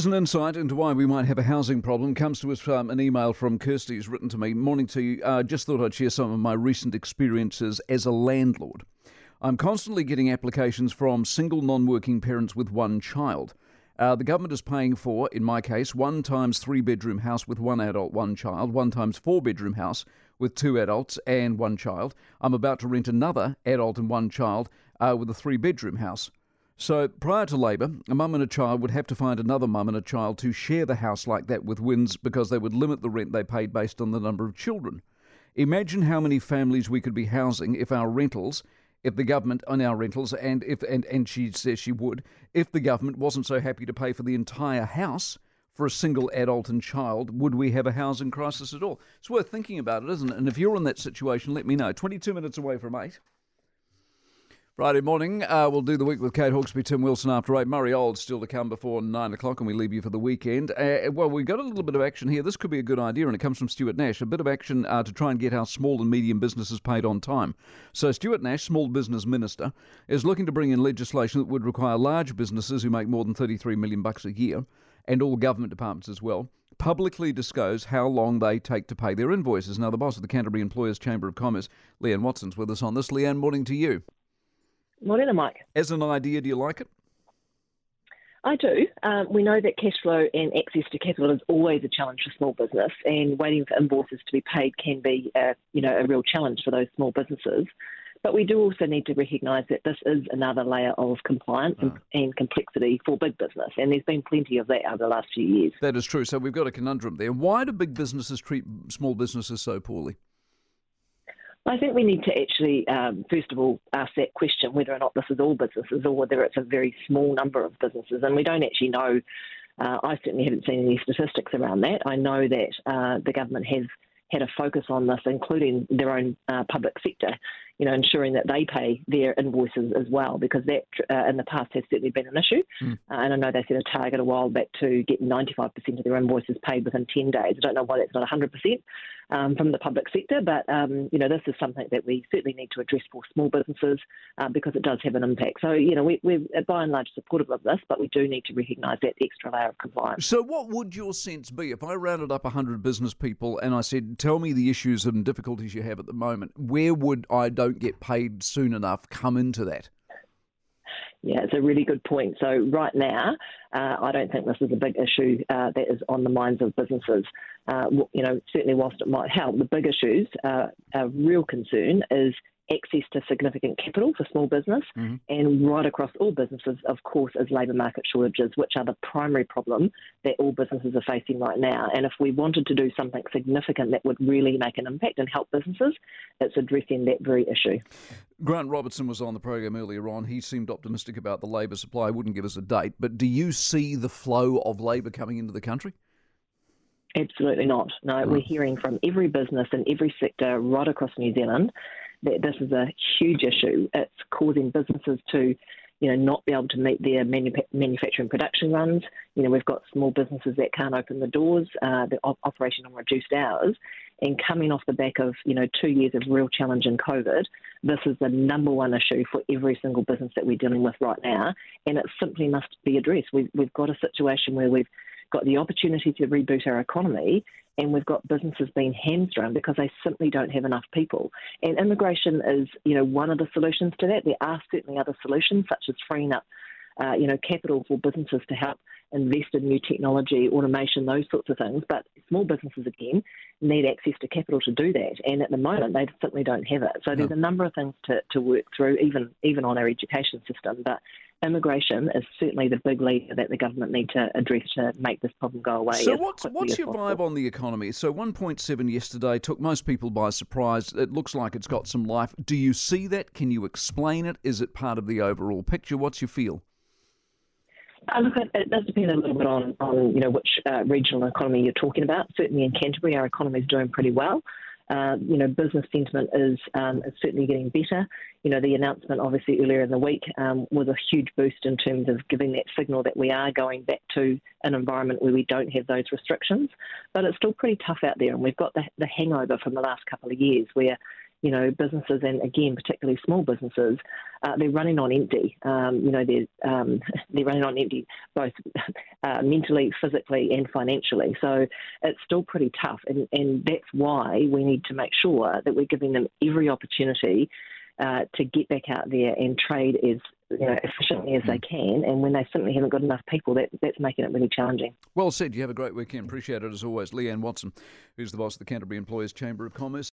Here's an insight into why we might have a housing problem. Comes to us from an email from Kirsty who's written to me. Morning to you. Uh, just thought I'd share some of my recent experiences as a landlord. I'm constantly getting applications from single non working parents with one child. Uh, the government is paying for, in my case, one times three bedroom house with one adult, one child, one times four bedroom house with two adults and one child. I'm about to rent another adult and one child uh, with a three bedroom house. So prior to Labour, a mum and a child would have to find another mum and a child to share the house like that with WINZ because they would limit the rent they paid based on the number of children. Imagine how many families we could be housing if our rentals if the government on our rentals and if and, and she says she would if the government wasn't so happy to pay for the entire house for a single adult and child would we have a housing crisis at all? It's worth thinking about it isn't it? And if you're in that situation let me know. 22 minutes away from 8 Friday morning, uh, we'll do the week with Kate Hawkesby, Tim Wilson after 8. Murray Old still to come before 9 o'clock, and we leave you for the weekend. Uh, well, we've got a little bit of action here. This could be a good idea, and it comes from Stuart Nash. A bit of action uh, to try and get our small and medium businesses paid on time. So, Stuart Nash, Small Business Minister, is looking to bring in legislation that would require large businesses who make more than 33 million bucks a year, and all government departments as well, publicly disclose how long they take to pay their invoices. Now, the boss of the Canterbury Employers Chamber of Commerce, Leeann Watson's with us on this. Leeann, morning to you. Morning, Mike. As an idea, do you like it? I do. Um, we know that cash flow and access to capital is always a challenge for small business, and waiting for invoices to be paid can be, a, you know, a real challenge for those small businesses. But we do also need to recognise that this is another layer of compliance oh. and, ah. and, complexity for big business, and there's been plenty of that over the last few years. That is true. So we've got a conundrum there. Why do big businesses treat small businesses so poorly? I think we need to actually, um, first of all, ask that question whether or not this is all businesses or whether it's a very small number of businesses. And we don't actually know. Uh, I certainly haven't seen any statistics around that. I know that uh, the government has had a focus on this, including their own uh, public sector, you know, ensuring that they pay their invoices as well, because that uh, in the past has certainly been an issue. Mm. Uh, and I know they set a target a while back to get 95% of their invoices paid within 10 days. I don't know why that's not 100% um, from the public sector, but, um, you know, this is something that we certainly need to address for small businesses uh, because it does have an impact. So, you know, we, we're by and large supportive of this, but we do need to recognise that extra layer of compliance. So, what would your sense be if I rounded up 100 business people and I said, tell me the issues and difficulties you have at the moment? Where would I don't get paid soon enough come into that? Yeah, it's a really good point. So right now, uh, I don't think this is a big issue uh, that is on the minds of businesses. Uh, you know, certainly whilst it might help, the big issues, uh, a real concern is access to significant capital for small business, mm-hmm. and right across all businesses, of course, is labour market shortages, which are the primary problem that all businesses are facing right now. And if we wanted to do something significant that would really make an impact and help businesses, it's addressing that very issue. Grant Robertson was on the program earlier on. He seemed optimistic about the labour supply. Wouldn't give us a date, but do you see the flow of labour coming into the country? Absolutely not. No, we're hearing from every business in every sector right across New Zealand that this is a huge issue. It's causing businesses to, you know, not be able to meet their manu- manufacturing production runs. You know, we've got small businesses that can't open the doors, uh, they're op- operating on reduced hours. And coming off the back of, you know, two years of real challenge in COVID, this is the number one issue for every single business that we're dealing with right now. And it simply must be addressed. We've, we've got a situation where we've got the opportunity to reboot our economy, and we've got businesses being hamstrung because they simply don't have enough people. And immigration is, you know, one of the solutions to that. There are certainly other solutions, such as freeing up, uh, you know, capital for businesses to help invest in new technology, automation, those sorts of things. But small businesses, again, need access to capital to do that. And at the moment, they simply don't have it. So there's a number of things to, to work through, even even on our education system. But immigration is certainly the big lever that the government need to address to make this problem go away. So what's what's your possible. vibe on the economy? So 1.7 yesterday took most people by surprise. It looks like it's got some life. Do you see that? Can you explain it? Is it part of the overall picture? What's your feel? Uh, look, it does depend a little bit on, on you know which uh, regional economy you're talking about. Certainly in Canterbury, our economy is doing pretty well. Uh, you know, business sentiment is, um, is certainly getting better. You know, the announcement obviously earlier in the week um, was a huge boost in terms of giving that signal that we are going back to an environment where we don't have those restrictions. But it's still pretty tough out there, and we've got the, the hangover from the last couple of years where you know, businesses and again, particularly small businesses, uh, they're running on empty. Um, you know, they're um, they're running on empty both uh, mentally, physically, and financially. So it's still pretty tough, and and that's why we need to make sure that we're giving them every opportunity uh, to get back out there and trade as you know, efficiently as they mm. can. And when they simply haven't got enough people, that, that's making it really challenging. Well said. You have a great weekend. Appreciate it as always. Leeann Watson, who's the boss of the Canterbury Employers Chamber of Commerce.